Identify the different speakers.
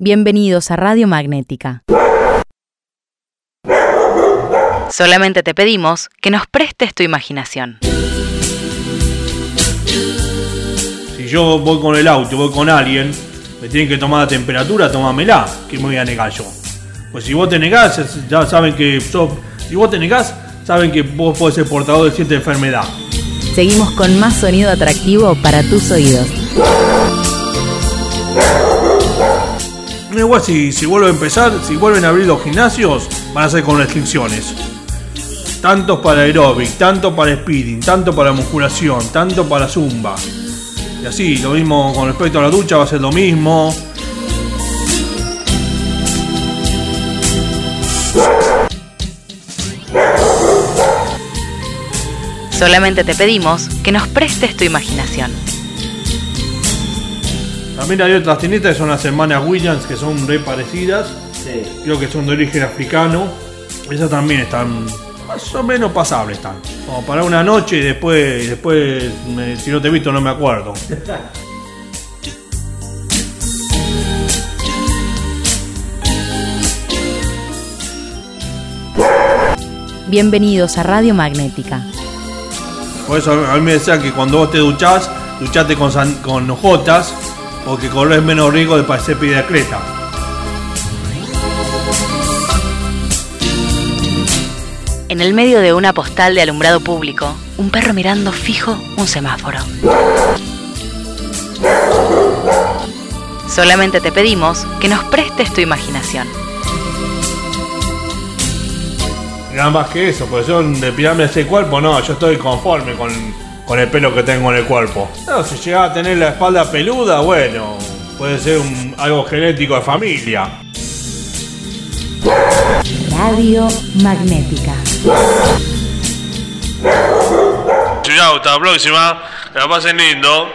Speaker 1: Bienvenidos a Radio Magnética. Solamente te pedimos que nos prestes tu imaginación.
Speaker 2: Si yo voy con el auto, voy con alguien, me tienen que tomar la temperatura, tómamela, que me voy a negar yo. Pues si vos te negás, ya saben que sos- si vos te negás, saben que vos podés ser portador de cierta enfermedad.
Speaker 1: Seguimos con más sonido atractivo para tus oídos.
Speaker 2: Igual si, si vuelve a empezar, si vuelven a abrir los gimnasios, van a ser con restricciones. Tantos para aeróbic, tanto para speeding, tanto para musculación, tanto para zumba. Y así, lo mismo con respecto a la ducha va a ser lo mismo.
Speaker 1: Solamente te pedimos que nos prestes tu imaginación.
Speaker 2: También hay otras tienditas que son las hermanas Williams, que son re parecidas.
Speaker 3: Sí.
Speaker 2: Creo que son de origen africano. Esas también están más o menos pasables. Están. Como para una noche y después, y después me- si no te he visto no me acuerdo.
Speaker 1: Bienvenidos a Radio Magnética.
Speaker 2: Por eso a mí me decían que cuando vos te duchás, duchate con, san- con hojotas, porque corres menos riesgo de parecer creta.
Speaker 1: En el medio de una postal de alumbrado público, un perro mirando fijo un semáforo. Solamente te pedimos que nos prestes tu imaginación.
Speaker 2: Nada más que eso, porque yo de pirarme ese cuerpo, no, yo estoy conforme con, con el pelo que tengo en el cuerpo. No, si llegaba a tener la espalda peluda, bueno, puede ser un- algo genético de familia.
Speaker 1: Radio Magnética.
Speaker 2: Chao, hasta la próxima, que la pasen lindo.